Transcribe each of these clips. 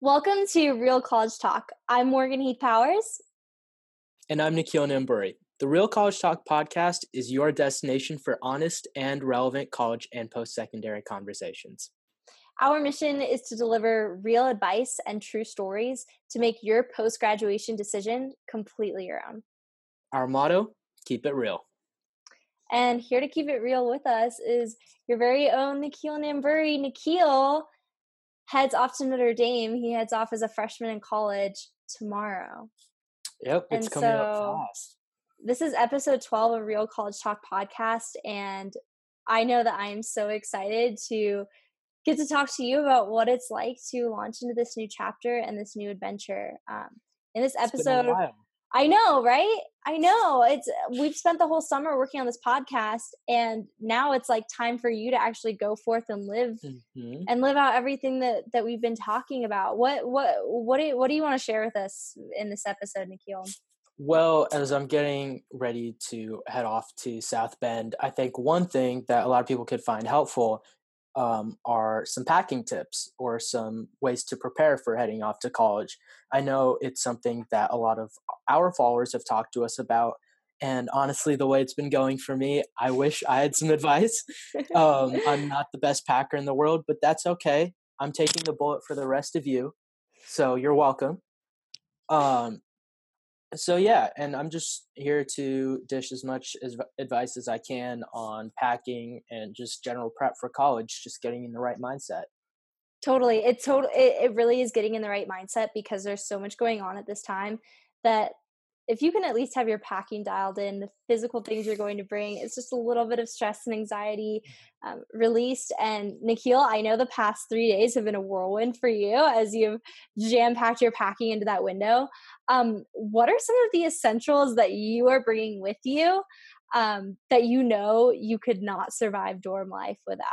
Welcome to Real College Talk. I'm Morgan Heath Powers. And I'm Nikhil Namburi. The Real College Talk podcast is your destination for honest and relevant college and post secondary conversations. Our mission is to deliver real advice and true stories to make your post graduation decision completely your own. Our motto keep it real. And here to keep it real with us is your very own Nikhil Namburi. Nikhil heads off to Notre Dame. He heads off as a freshman in college tomorrow. Yep, it's and coming so, up fast. This is episode 12 of Real College Talk podcast. And I know that I am so excited to get to talk to you about what it's like to launch into this new chapter and this new adventure. Um, in this episode, I know, right? I know. It's we've spent the whole summer working on this podcast and now it's like time for you to actually go forth and live mm-hmm. and live out everything that that we've been talking about. What what what do you, what do you want to share with us in this episode, Nikhil? Well, as I'm getting ready to head off to South Bend, I think one thing that a lot of people could find helpful um, are some packing tips or some ways to prepare for heading off to college. I know it's something that a lot of our followers have talked to us about. And honestly, the way it's been going for me, I wish I had some advice. Um, I'm not the best packer in the world, but that's okay. I'm taking the bullet for the rest of you. So you're welcome. Um, so yeah and i'm just here to dish as much as advice as i can on packing and just general prep for college just getting in the right mindset. Totally it's total it, it really is getting in the right mindset because there's so much going on at this time that if you can at least have your packing dialed in, the physical things you're going to bring, it's just a little bit of stress and anxiety um, released. And Nikhil, I know the past three days have been a whirlwind for you as you've jam packed your packing into that window. Um, what are some of the essentials that you are bringing with you um, that you know you could not survive dorm life without?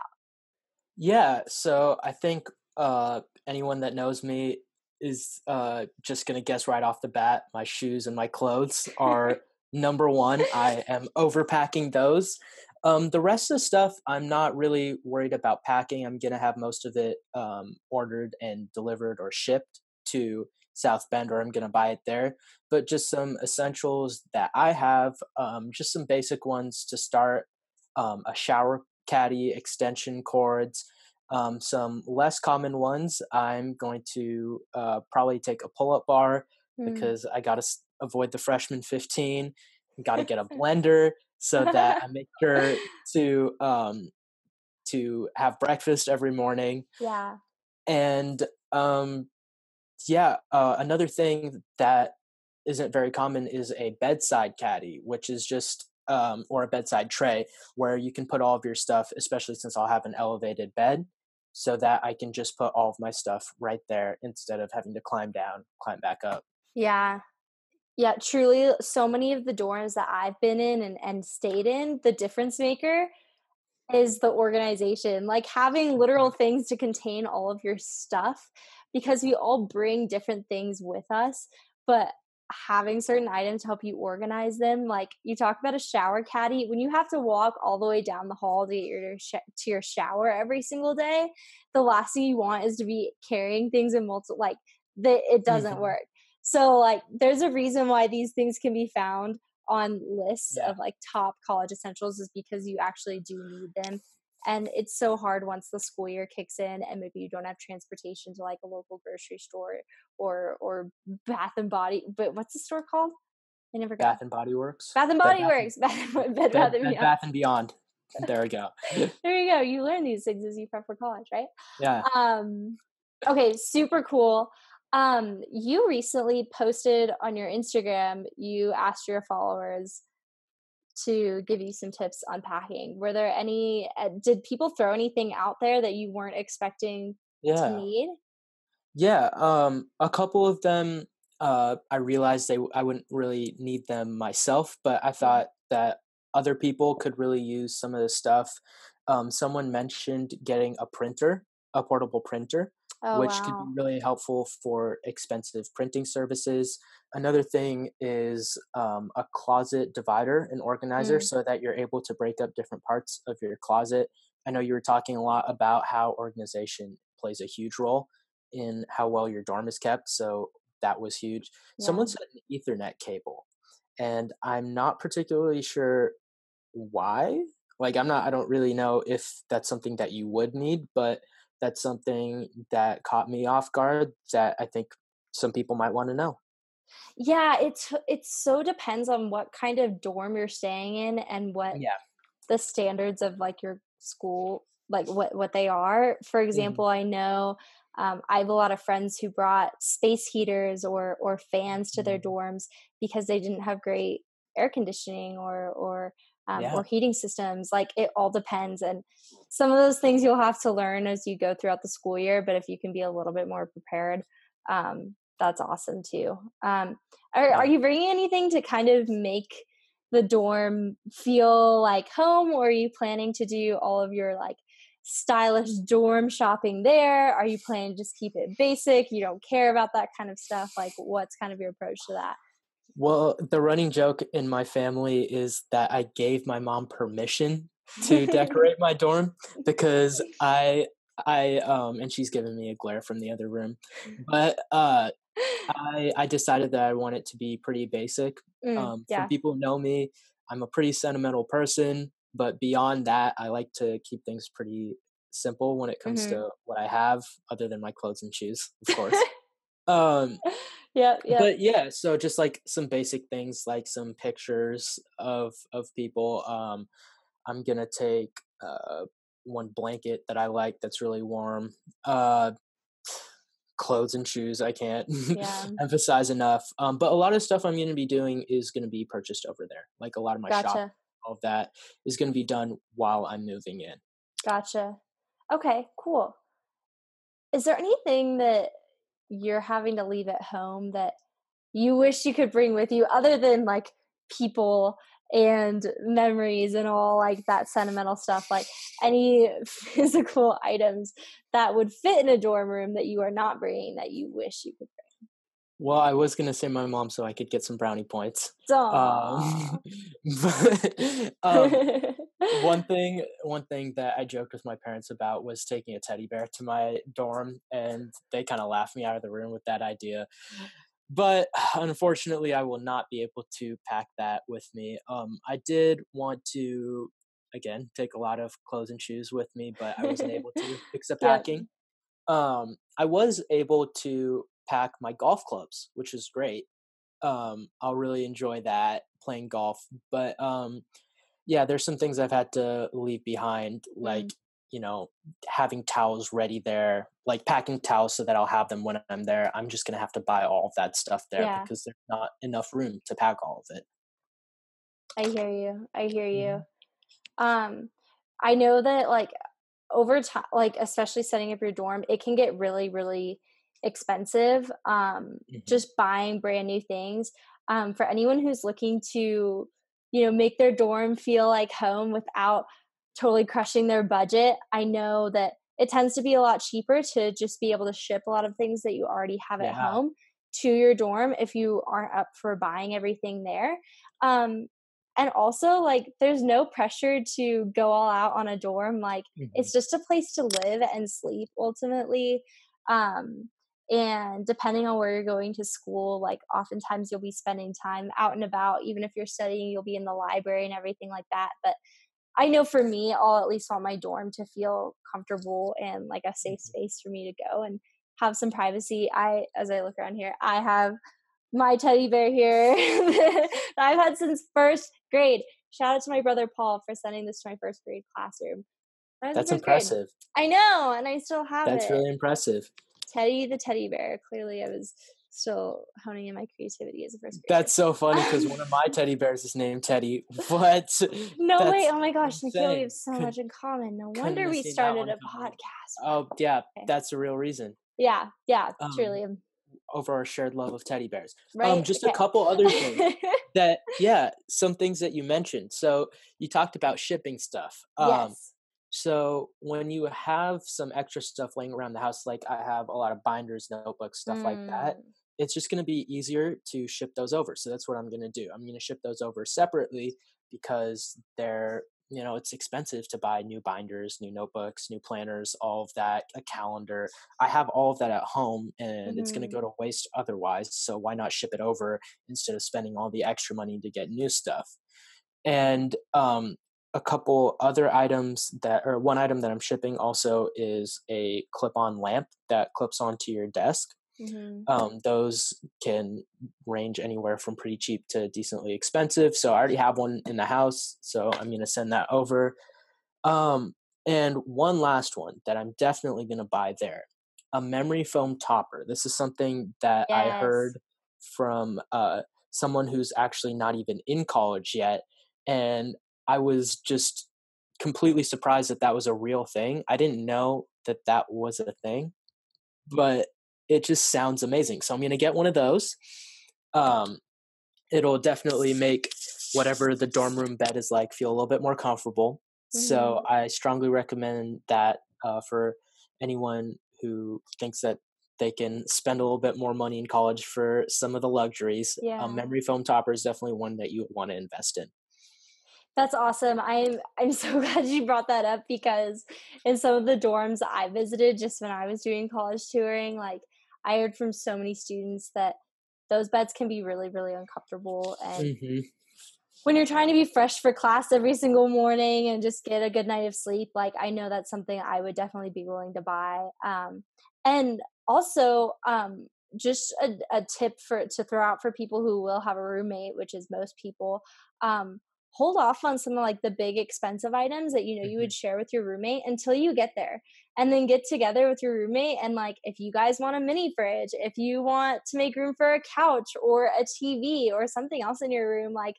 Yeah, so I think uh, anyone that knows me is uh, just gonna guess right off the bat. My shoes and my clothes are number one. I am overpacking those. Um, the rest of the stuff, I'm not really worried about packing. I'm gonna have most of it um, ordered and delivered or shipped to South Bend, or I'm gonna buy it there. But just some essentials that I have, um, just some basic ones to start. Um, a shower caddy, extension cords, um, some less common ones, I'm going to uh, probably take a pull up bar mm. because I got to s- avoid the freshman 15. Got to get a blender so that I make sure to um, to have breakfast every morning. Yeah. And um, yeah, uh, another thing that isn't very common is a bedside caddy, which is just um, or a bedside tray where you can put all of your stuff, especially since I'll have an elevated bed so that I can just put all of my stuff right there instead of having to climb down, climb back up. Yeah. Yeah, truly so many of the dorms that I've been in and, and stayed in, the difference maker is the organization. Like having literal mm-hmm. things to contain all of your stuff because we all bring different things with us. But having certain items to help you organize them. Like you talk about a shower caddy, when you have to walk all the way down the hall to get your sh- to your shower every single day, the last thing you want is to be carrying things in multiple. Like that, it doesn't mm-hmm. work. So like, there's a reason why these things can be found on lists yeah. of like top college essentials is because you actually do need them and it's so hard once the school year kicks in and maybe you don't have transportation to like a local grocery store or or bath and body but what's the store called? I never got bath and body works? Bath and body works bath, bath, bath, bath, and, beyond. bath and beyond. There we go. There you go you learn these things as you prep for college right? Yeah. Um okay super cool. Um you recently posted on your instagram you asked your followers to give you some tips on packing. Were there any? Uh, did people throw anything out there that you weren't expecting yeah. to need? Yeah, um, a couple of them. Uh, I realized they I wouldn't really need them myself, but I mm-hmm. thought that other people could really use some of this stuff. Um, someone mentioned getting a printer, a portable printer oh, which wow. could be really helpful for expensive printing services. Another thing is um, a closet divider and organizer mm. so that you're able to break up different parts of your closet. I know you were talking a lot about how organization plays a huge role. in how well your dorm is kept. So that was huge. Yeah. Someone said an Ethernet cable, and I'm not particularly sure why. Like, I'm not, I don't really know if that's something that you would need, but that's something that caught me off guard that I think some people might want to know. Yeah, it's it so depends on what kind of dorm you're staying in and what yeah. the standards of like your school like what what they are. For mm-hmm. example, mm-hmm. I know um, I have a lot of friends who brought space heaters or or fans to their mm-hmm. dorms because they didn't have great air conditioning or or um, yeah. or heating systems. Like it all depends, and some of those things you'll have to learn as you go throughout the school year. But if you can be a little bit more prepared, um, that's awesome too. Um, are, are you bringing anything to kind of make the dorm feel like home, or are you planning to do all of your like stylish dorm shopping there? Are you planning to just keep it basic? You don't care about that kind of stuff? Like, what's kind of your approach to that? Well, the running joke in my family is that I gave my mom permission to decorate my dorm because I I um and she's giving me a glare from the other room. But uh I I decided that I want it to be pretty basic. Mm, um yeah. people know me, I'm a pretty sentimental person, but beyond that, I like to keep things pretty simple when it comes mm-hmm. to what I have other than my clothes and shoes, of course. um yeah, yeah. But yeah, so just like some basic things like some pictures of of people um I'm going to take uh one blanket that I like that's really warm. Uh, clothes and shoes I can't yeah. emphasize enough. Um, but a lot of stuff I'm going to be doing is going to be purchased over there. Like a lot of my gotcha. shop, all of that is going to be done while I'm moving in. Gotcha. Okay, cool. Is there anything that you're having to leave at home that you wish you could bring with you other than like people and memories and all like that sentimental stuff like any physical items that would fit in a dorm room that you are not bringing that you wish you could bring? Well i was going to say my mom so i could get some brownie points. Um, but, um, one thing one thing that i joked with my parents about was taking a teddy bear to my dorm and they kind of laughed me out of the room with that idea but unfortunately i will not be able to pack that with me um i did want to again take a lot of clothes and shoes with me but i wasn't able to fix the packing yeah. um i was able to pack my golf clubs which is great um i'll really enjoy that playing golf but um yeah there's some things i've had to leave behind like mm you know, having towels ready there, like packing towels so that I'll have them when I'm there. I'm just going to have to buy all of that stuff there yeah. because there's not enough room to pack all of it. I hear you. I hear you. Mm-hmm. Um, I know that like over time, like especially setting up your dorm, it can get really, really expensive. Um, mm-hmm. just buying brand new things. Um, for anyone who's looking to, you know, make their dorm feel like home without totally crushing their budget, I know that it tends to be a lot cheaper to just be able to ship a lot of things that you already have yeah. at home to your dorm if you aren't up for buying everything there. Um, and also, like, there's no pressure to go all out on a dorm. Like, mm-hmm. it's just a place to live and sleep ultimately. Um, and depending on where you're going to school, like, oftentimes you'll be spending time out and about. Even if you're studying, you'll be in the library and everything like that. But I know for me, I'll at least want my dorm to feel comfortable and like a safe mm-hmm. space for me to go and have some privacy. I, as I look around here, I have my teddy bear here that I've had since first grade. Shout out to my brother Paul for sending this to my first grade classroom. That's impressive. Grade. I know, and I still have That's it. That's really impressive. Teddy the teddy bear. Clearly, I was still honing in my creativity as a first grader. That's so funny because one of my teddy bears is named Teddy. What? no That's way! Oh my gosh, Nikhil, we have so Could, much in common. No wonder we started a podcast. Oh yeah, okay. that's the real reason. Yeah, yeah, um, truly. Over our shared love of teddy bears. Um, right. Um, just okay. a couple other things that, yeah, some things that you mentioned. So you talked about shipping stuff. Um, yes. So when you have some extra stuff laying around the house, like I have a lot of binders, notebooks, stuff mm. like that, mm it's just going to be easier to ship those over. So that's what I'm going to do. I'm going to ship those over separately because they're you know it's expensive to buy new binders new notebooks new planners all of that a calendar i have all of that at home and mm-hmm. it's going to go to waste otherwise so why not ship it over instead of spending all the extra money to get new stuff and um, a couple other items that or one item that i'm shipping also is a clip-on lamp that clips onto your desk Mm-hmm. Um, those can range anywhere from pretty cheap to decently expensive. So I already have one in the house, so I'm going to send that over. Um, and one last one that I'm definitely going to buy there a memory foam topper. This is something that yes. I heard from uh, someone who's actually not even in college yet. And I was just completely surprised that that was a real thing. I didn't know that that was a thing, but it just sounds amazing. So I'm going to get one of those. Um, it'll definitely make whatever the dorm room bed is like feel a little bit more comfortable. Mm-hmm. So I strongly recommend that uh, for anyone who thinks that they can spend a little bit more money in college for some of the luxuries. Yeah. Um, memory foam topper is definitely one that you want to invest in. That's awesome. I'm I'm so glad you brought that up because in some of the dorms I visited just when I was doing college touring, like I heard from so many students that those beds can be really, really uncomfortable. And mm-hmm. when you're trying to be fresh for class every single morning and just get a good night of sleep, like I know that's something I would definitely be willing to buy. Um, and also, um, just a, a, tip for to throw out for people who will have a roommate, which is most people. Um, hold off on some of like the big expensive items that you know mm-hmm. you would share with your roommate until you get there and then get together with your roommate and like if you guys want a mini fridge if you want to make room for a couch or a tv or something else in your room like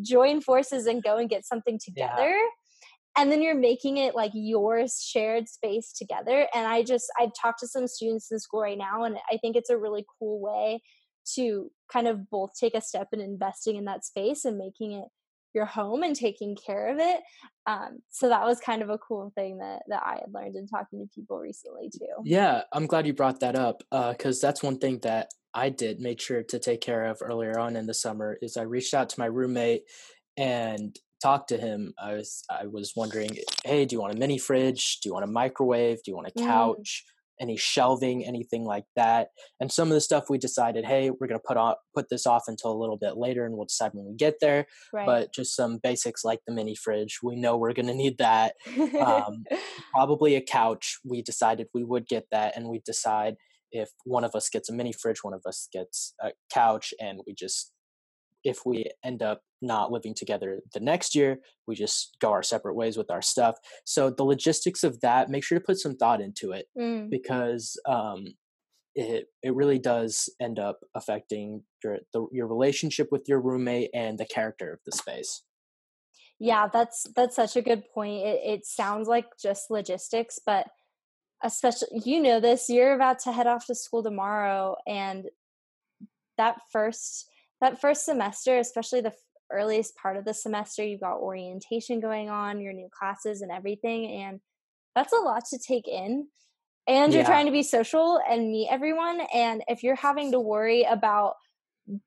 join forces and go and get something together yeah. and then you're making it like your shared space together and i just i've talked to some students in school right now and i think it's a really cool way to kind of both take a step in investing in that space and making it your home and taking care of it. Um, so that was kind of a cool thing that that I had learned in talking to people recently too. Yeah, I'm glad you brought that up because uh, that's one thing that I did make sure to take care of earlier on in the summer. Is I reached out to my roommate and talked to him. I was I was wondering, hey, do you want a mini fridge? Do you want a microwave? Do you want a mm. couch? Any shelving, anything like that. And some of the stuff we decided, hey, we're going to put on put this off until a little bit later, and we'll decide when we get there. Right. But just some basics like the mini fridge, we know we're going to need that. Um, probably a couch. We decided we would get that, and we decide if one of us gets a mini fridge, one of us gets a couch, and we just if we end up not living together the next year, we just go our separate ways with our stuff. So the logistics of that, make sure to put some thought into it mm. because um, it it really does end up affecting your the, your relationship with your roommate and the character of the space. Yeah, that's that's such a good point. It, it sounds like just logistics, but especially you know this. You're about to head off to school tomorrow, and that first that first semester, especially the earliest part of the semester, you've got orientation going on, your new classes and everything. And that's a lot to take in. And yeah. you're trying to be social and meet everyone. And if you're having to worry about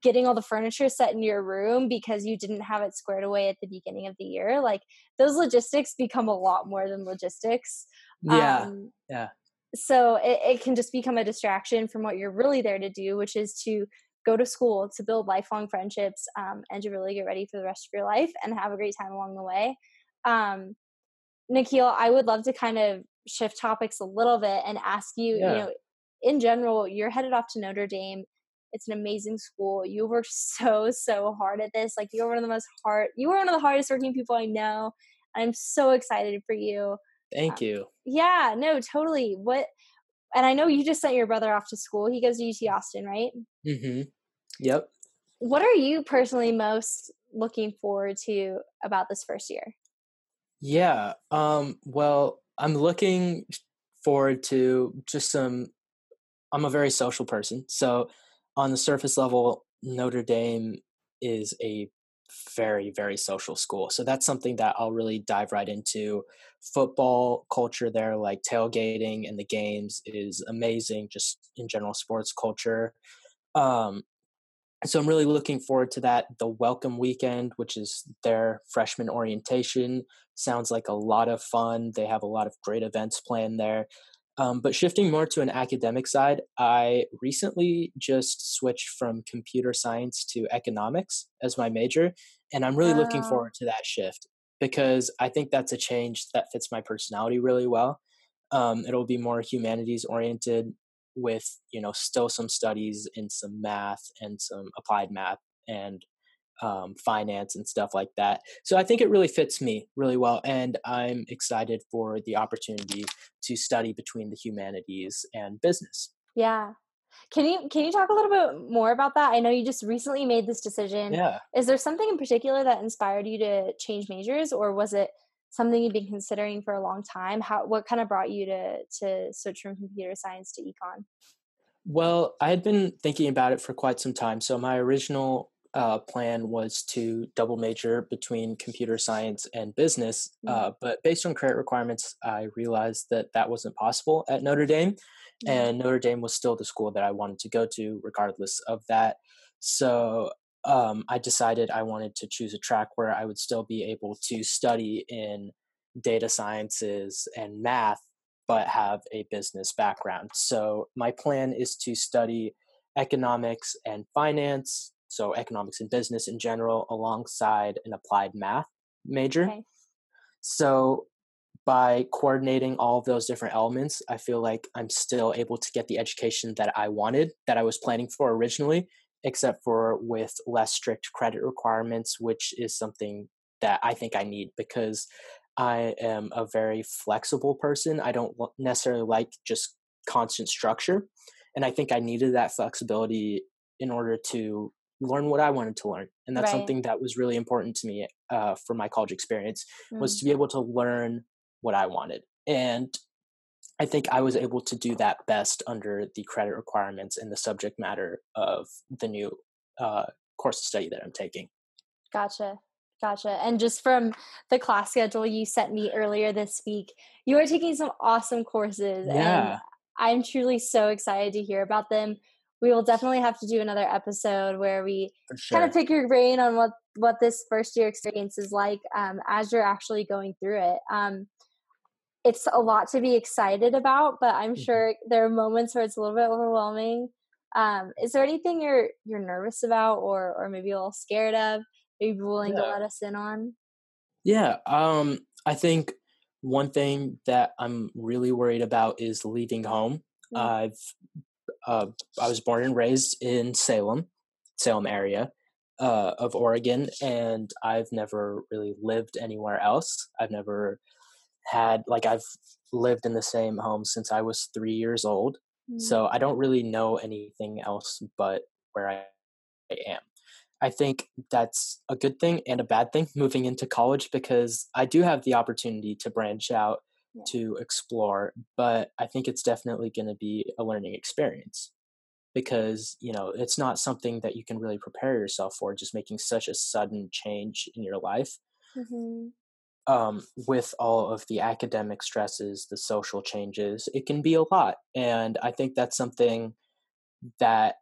getting all the furniture set in your room because you didn't have it squared away at the beginning of the year, like those logistics become a lot more than logistics. Yeah. Um, yeah. So it, it can just become a distraction from what you're really there to do, which is to go to school to build lifelong friendships um, and to really get ready for the rest of your life and have a great time along the way. Um, Nikhil, I would love to kind of shift topics a little bit and ask you, yeah. you know, in general, you're headed off to Notre Dame. It's an amazing school. You worked so, so hard at this. Like you're one of the most hard, you were one of the hardest working people I know. I'm so excited for you. Thank you. yeah, no, totally. What, and I know you just sent your brother off to school. He goes to UT Austin, right? Mm-hmm. Yep. What are you personally most looking forward to about this first year? Yeah. Um, well, I'm looking forward to just some. I'm a very social person. So, on the surface level, Notre Dame is a very, very social school. So, that's something that I'll really dive right into. Football culture there, like tailgating and the games, is amazing, just in general sports culture. Um, so I'm really looking forward to that. The welcome weekend, which is their freshman orientation, sounds like a lot of fun. They have a lot of great events planned there. Um, but shifting more to an academic side, I recently just switched from computer science to economics as my major, and I'm really looking forward to that shift because I think that's a change that fits my personality really well. Um, it'll be more humanities oriented with you know still some studies in some math and some applied math and um, finance and stuff like that. So I think it really fits me really well, and I'm excited for the opportunity to study between the humanities and business. Yeah. Can you can you talk a little bit more about that? I know you just recently made this decision. Yeah. Is there something in particular that inspired you to change majors, or was it something you've been considering for a long time? How what kind of brought you to to switch from computer science to econ? Well, I had been thinking about it for quite some time. So my original uh, plan was to double major between computer science and business. Mm-hmm. Uh, but based on credit requirements, I realized that that wasn't possible at Notre Dame. Mm-hmm. And Notre Dame was still the school that I wanted to go to, regardless of that. So um, I decided I wanted to choose a track where I would still be able to study in data sciences and math, but have a business background. So my plan is to study economics and finance so economics and business in general, alongside an applied math major. Okay. So by coordinating all of those different elements, I feel like I'm still able to get the education that I wanted, that I was planning for originally, except for with less strict credit requirements, which is something that I think I need because I am a very flexible person. I don't necessarily like just constant structure. And I think I needed that flexibility in order to learn what I wanted to learn, and that's right. something that was really important to me uh, for my college experience mm. was to be able to learn what I wanted, and I think I was able to do that best under the credit requirements and the subject matter of the new uh, course of study that I'm taking. Gotcha. Gotcha. And just from the class schedule you sent me earlier this week, you are taking some awesome courses. Yeah. And I'm truly so excited to hear about them we will definitely have to do another episode where we sure. kind of pick your brain on what what this first year experience is like um, as you're actually going through it. Um, it's a lot to be excited about, but I'm mm-hmm. sure there are moments where it's a little bit overwhelming. Um, is there anything you're you're nervous about, or or maybe a little scared of? Maybe willing yeah. to let us in on? Yeah, um, I think one thing that I'm really worried about is leaving home. Mm-hmm. I've uh, I was born and raised in Salem, Salem area uh, of Oregon, and I've never really lived anywhere else. I've never had like I've lived in the same home since I was three years old, mm-hmm. so I don't really know anything else but where I, I am. I think that's a good thing and a bad thing moving into college because I do have the opportunity to branch out yeah. to explore but i think it's definitely going to be a learning experience because you know it's not something that you can really prepare yourself for just making such a sudden change in your life mm-hmm. Um, with all of the academic stresses the social changes it can be a lot and i think that's something that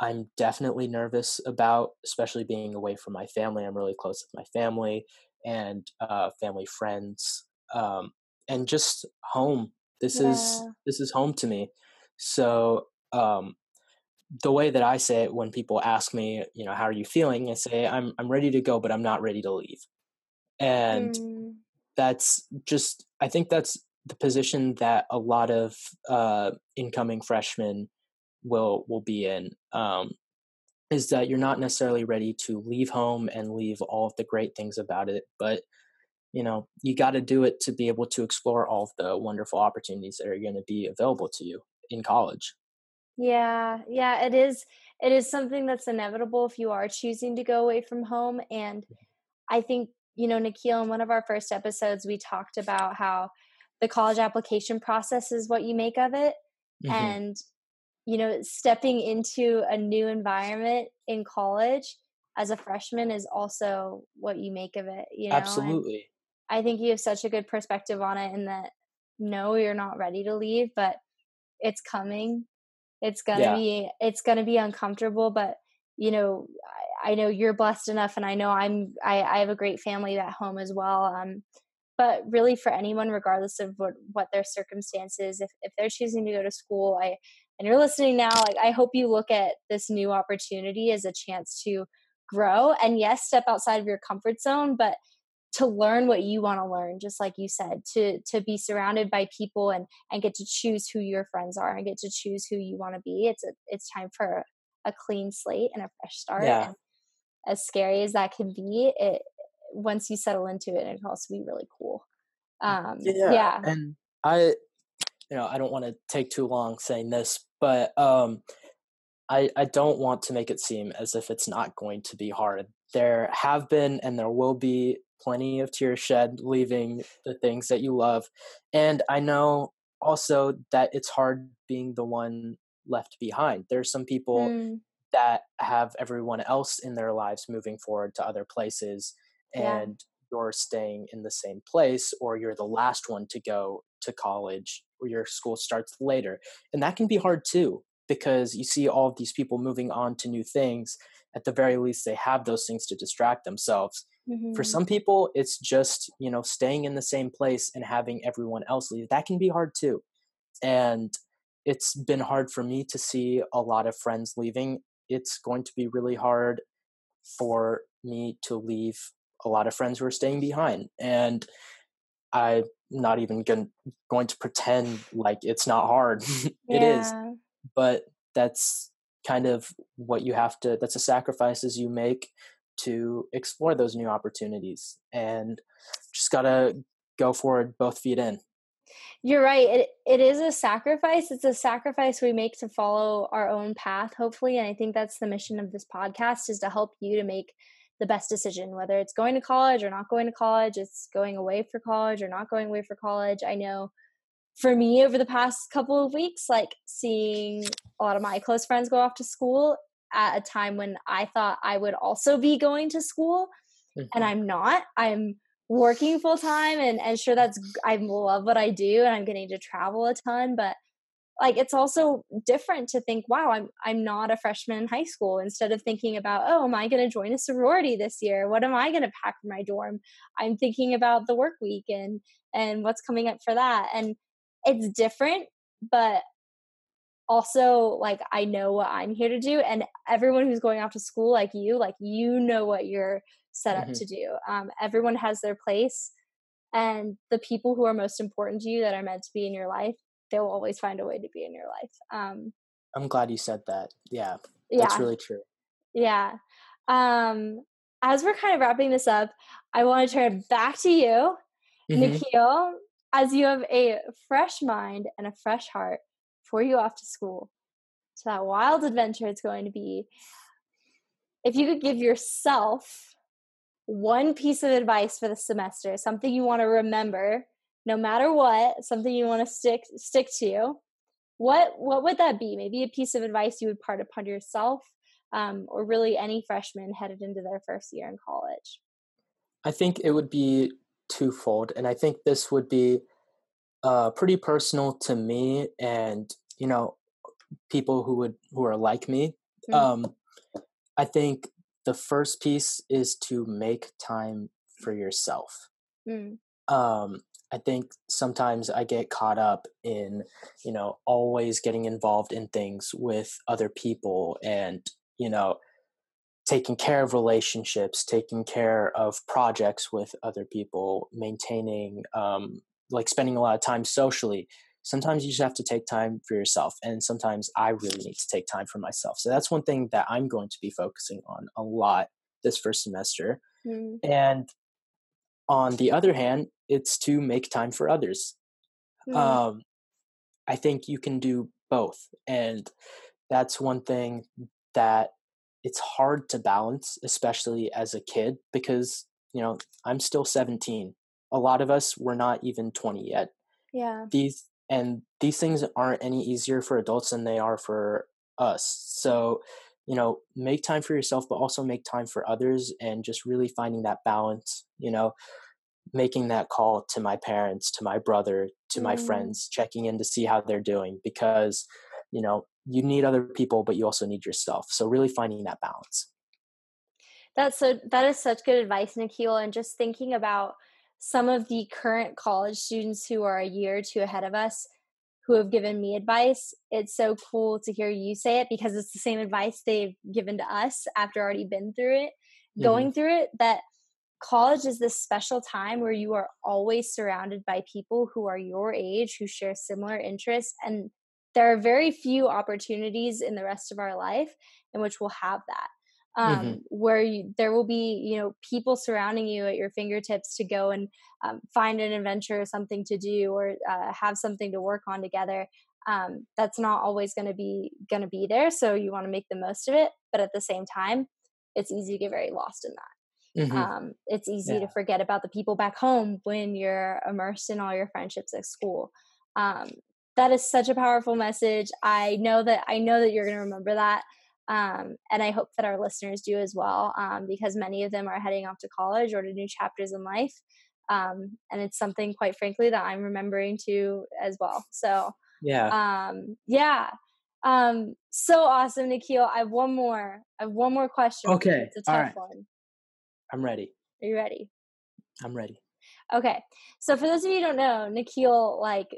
i'm definitely nervous about especially being away from my family i'm really close with my family and uh, family friends um, and just home this yeah. is this is home to me so um the way that i say it when people ask me you know how are you feeling i say i'm i'm ready to go but i'm not ready to leave and mm. That's just i think that's the position that a lot of uh incoming freshmen will will be in um is that you're not necessarily ready to leave home and leave all of the great things about it but you know you got to do it to be able to explore all of the wonderful opportunities that are going to be available to you in college. Yeah yeah it is it is something that's inevitable if you are choosing to go away from home and i think you know nikhil in one of our first episodes we talked about how the college application process is what you make of it mm-hmm. and you know stepping into a new environment in college as a freshman is also what you make of it you know absolutely I think you have such a good perspective on it, in that no, you're not ready to leave, but it's coming. It's gonna yeah. be it's gonna be uncomfortable, but you know I, know you're blessed enough and i know i'm I, I have a great family at home as well um but really for anyone regardless of what what their circumstances if, if they're choosing to go to school i and you're listening now like i hope you look at this new opportunity as a chance to grow and yes step outside of your comfort zone but to learn what you want to learn just like you said to to be surrounded by people and and get to choose who your friends are and get to choose who you want to be it's a, it's time for a clean slate and a fresh start yeah. and as scary as that can be it once you settle into it it can also be really cool um yeah, yeah. and i you know i don't want to take too long saying this but um I, I don't want to make it seem as if it's not going to be hard. There have been and there will be plenty of tears shed leaving the things that you love. And I know also that it's hard being the one left behind. There's some people mm. That have everyone else in their lives moving forward to other places and yeah. you're staying in the same place or you're the last one to go to college or your school starts later. And that can be hard too because you see all of these people moving on to new things. At the very least they have those things to distract themselves Mm-hmm. For some people, it's just, you know, staying in the same place and having everyone else leave. That can be hard too. And it's been hard for me to see a lot of friends leaving. It's going to be really hard for me to leave a lot of friends who are staying behind. And I'm not even going, going to pretend like it's not hard. it yeah. is. But that's kind of what you have to, that's the sacrifices you make to explore those new opportunities and just gotta go forward both feet in you're right it, it is a sacrifice it's a sacrifice we make to follow our own path hopefully and i think that's the mission of this podcast is to help you to make the best decision whether it's going to college or not going to college it's going away for college or not going away for college i know for me over the past couple of weeks like seeing a lot of my close friends go off to school at a time when I thought I would also be going to school mm-hmm. and I'm not. I'm working full time and, and sure that's I love what I do and I'm getting to travel a ton, but like it's also different to think, wow, I'm I'm not a freshman in high school instead of thinking about, oh, am I gonna join a sorority this year? What am I gonna pack for my dorm? I'm thinking about the work week and and what's coming up for that. And it's different, but also like I know what I'm here to do and everyone who's going off to school like you like you know what you're set up mm-hmm. to do um, everyone has their place and the people who are most important to you that are meant to be in your life they'll always find a way to be in your life um, I'm glad you said that yeah that's yeah. really true yeah um, as we're kind of wrapping this up I want to turn it back to you mm-hmm. Nikhil as you have a fresh mind and a fresh heart before you off to school to that wild adventure it's going to be if you could give yourself one piece of advice for the semester something you want to remember no matter what something you want to stick stick to. What what would that be? Maybe a piece of advice you would part upon yourself um, or really any freshman headed into their first year in college? I think it would be twofold and i think this would be uh, pretty personal to me and you know people who would who are like me. Mm. um i think the first piece is to make time for yourself mm. um i think sometimes i get caught up in you know always getting involved in things with other people and you know taking care of relationships taking care of projects with other people maintaining um like spending a lot of time socially sometimes you just have to take time for yourself and sometimes i really need to take time for myself. So that's one thing that i'm going to be focusing on a lot this first semester. Mm. and on the other hand it's to make time for others. Mm. um, i think you can do both and that's one thing that it's hard to balance especially as a kid because you know i'm still 17 a lot of us were not even 20 yet. Yeah. These and these things aren't any easier for adults than they are for us. So you know make time for yourself but also make time for others and just really finding that balance you know making that call to my parents to my brother to mm. my friends checking in to see how they're doing because you know you need other people but you also need yourself. So really finding that balance. That's so that is such good advice nikhil and just thinking about some of the current college students who are a year or two ahead of us who have given me advice it's so cool to hear you say it because it's the same advice they've given to us after already been through it mm-hmm. going through it that college is this special time where you are always surrounded by people who are your age who share similar interests and there are very few opportunities in the rest of our life in which we'll have that um, mm-hmm. where you, there will be you know people surrounding you at your fingertips to go and um, find an adventure or something to do or uh, have something to work on together um, that's not always going to be going to be there so you want to make the most of it but at the same time it's easy to get very lost in that Mm-hmm. Um, it's easy yeah. to forget about the people back home when you're immersed in all your friendships at school. Um, that is such a powerful message. I know that I know that you're going to remember that. Um, and I hope that our listeners do as well, um, because many of them are heading off to college or to new chapters in life. Um, and it's something, quite frankly, that I'm remembering too as well. So, yeah, um, yeah, um, so awesome, Nikhil. I have one more. I have one more question. Okay, it's a tough one. I'm ready. Are you ready? I'm ready. Okay, so for those of you who don't know, Nikhil like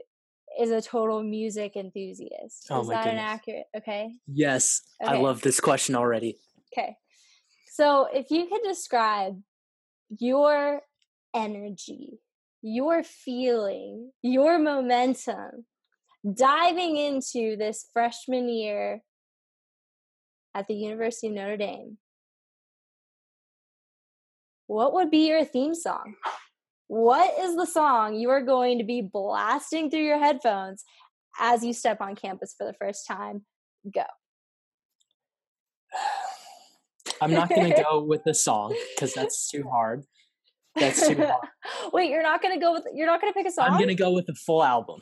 is a total music enthusiast. Oh is that goodness. an accurate? Okay. Yes, okay. I love this question already. Okay. So, if you could describe your energy, your feeling, your momentum diving into this freshman year at the University of Notre Dame, what would be your theme song? What is the song you are going to be blasting through your headphones as you step on campus for the first time? Go. I'm not going to go with the song because that's too hard. That's too hard. Wait, you're not going to go with you're not going to pick a song? I'm going to go with the full album.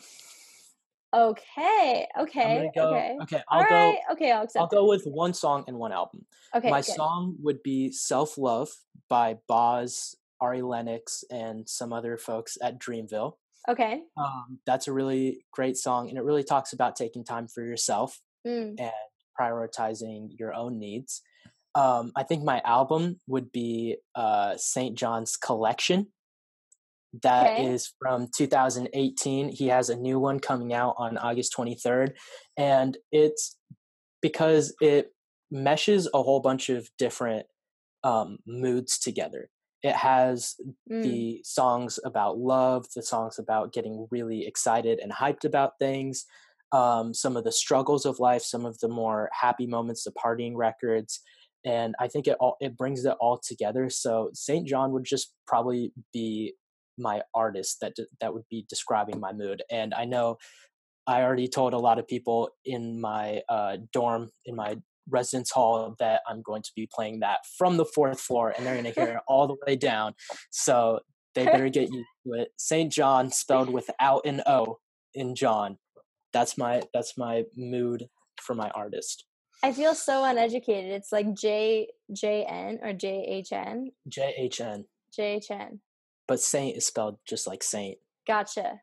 Okay. Okay. Go, okay. Okay. I'll All go. Right. Okay. I'll. I'll go with one song and one album. Okay. My good. song would be "Self Love" by Bas Ari Lennox, and some other folks at Dreamville. Okay. Um, that's a really great song, and it really talks about taking time for yourself mm. and prioritizing your own needs. Um, I think my album would be uh, St. JHN's Collection. That okay. is from 2018. He has a new one coming out on August 23rd, and it's because it meshes a whole bunch of different um, moods together it has mm. the songs about love the songs about getting really excited and hyped about things um, some of the struggles of life some of the more happy moments the partying records and i think it all it brings it all together so St. JHN would just probably be my artist that that would be describing my mood and i know i already told a lot of people in my uh, dorm in my residence hall that I'm going to be playing that from the fourth floor, and they're going to hear it all the way down. So they better get used to it. Saint John spelled without an O in John. That's my that's my mood for my artist. I feel so uneducated. It's like J J N or J H N. J H N. J H N. But Saint is spelled just like Saint. Gotcha.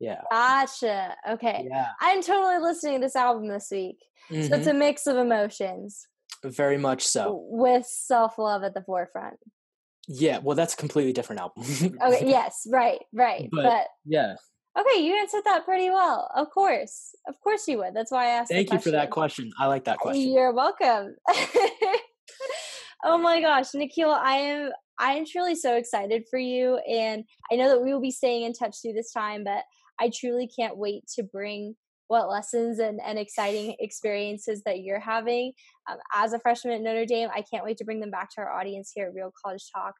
Yeah. Gotcha. Okay. Yeah. I'm totally listening to this album this week. Mm-hmm. So it's a mm-hmm. mix of emotions. Very much so. With self love at the forefront. Yeah, well, that's a completely different album. okay, yes, right, right. But, but, yeah. Okay, you answered that pretty well. Of course. Of course you would. That's why I asked. Thank you for that question. I like that question. You're welcome. oh my gosh, Nikhil, I am I am truly so excited for you and I know that we will be staying in touch through this time, but I truly can't wait to bring what lessons and, and exciting experiences that you're having um, as a freshman at Notre Dame. I can't wait to bring them back to our audience here at Real College Talk.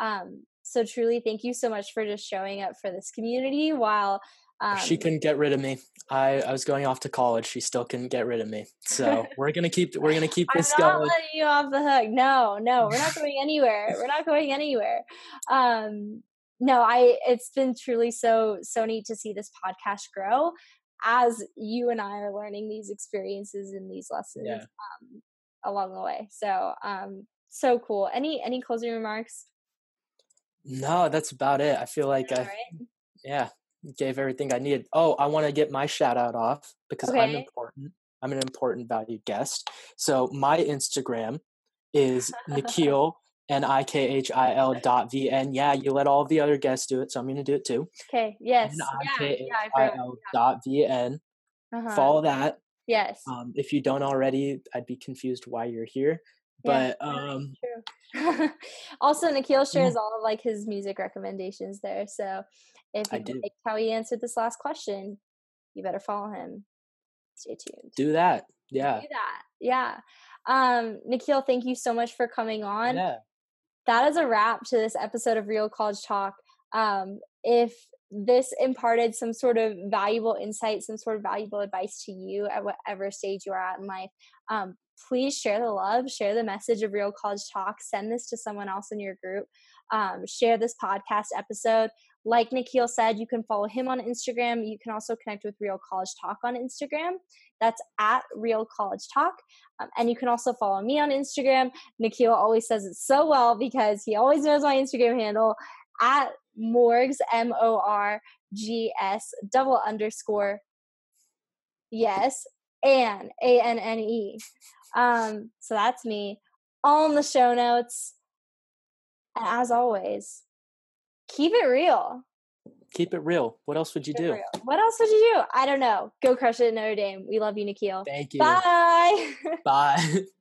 Um, so truly, thank you so much for just showing up for this community while um, she couldn't get rid of me. I, I was going off to college. She still couldn't get rid of me. So we're gonna keep we're gonna keep this I'm not going. letting you off the hook. No, no, we're not going anywhere. We're not going anywhere. Um, no, I it's been truly so so neat to see this podcast grow as you and I are learning these experiences and these lessons yeah. um, along the way. So um so cool. Any any closing remarks? No, that's about it. I feel like I right. yeah, gave everything I needed. Oh, I want to get my shout out off because okay. I'm important. I'm an important valued guest. So my Instagram is Nikhil N I K H I L dot V N. Yeah, you let all the other guests do it, so I'm gonna do it too. Okay. Yes. N I K H I L dot V N. Uh-huh. Follow that. Yes. Um, if you don't already, I'd be confused why you're here. Yeah, But um, True. also, Nikhil shares all of like his music recommendations there. So if you like how he answered this last question, you better follow him. Stay tuned. Do that. Yeah. Do that. Yeah. Um, Nikhil, thank you so much for coming on. Yeah. That is a wrap to this episode of Real College Talk. Um, if this imparted some sort of valuable insight, some sort of valuable advice to you at whatever stage you are at in life, um, please share the love, share the message of Real College Talk, send this to someone else in your group, um, share this podcast episode. Like Nikhil said, you can follow him on Instagram. You can also connect with Real College Talk on Instagram. That's at Real College Talk. Um, and you can also follow me on Instagram. Nikhil always says it so well because he always knows my Instagram handle at Morgs, M O R G S double underscore yes, and A N N E. Um, so that's me. All in the show notes. And as always, keep it real. Keep it real. What else would you Keep do? What else would you do? I don't know. Go crush it at Notre Dame. We love you, Nikhil. Thank you. Bye. Bye.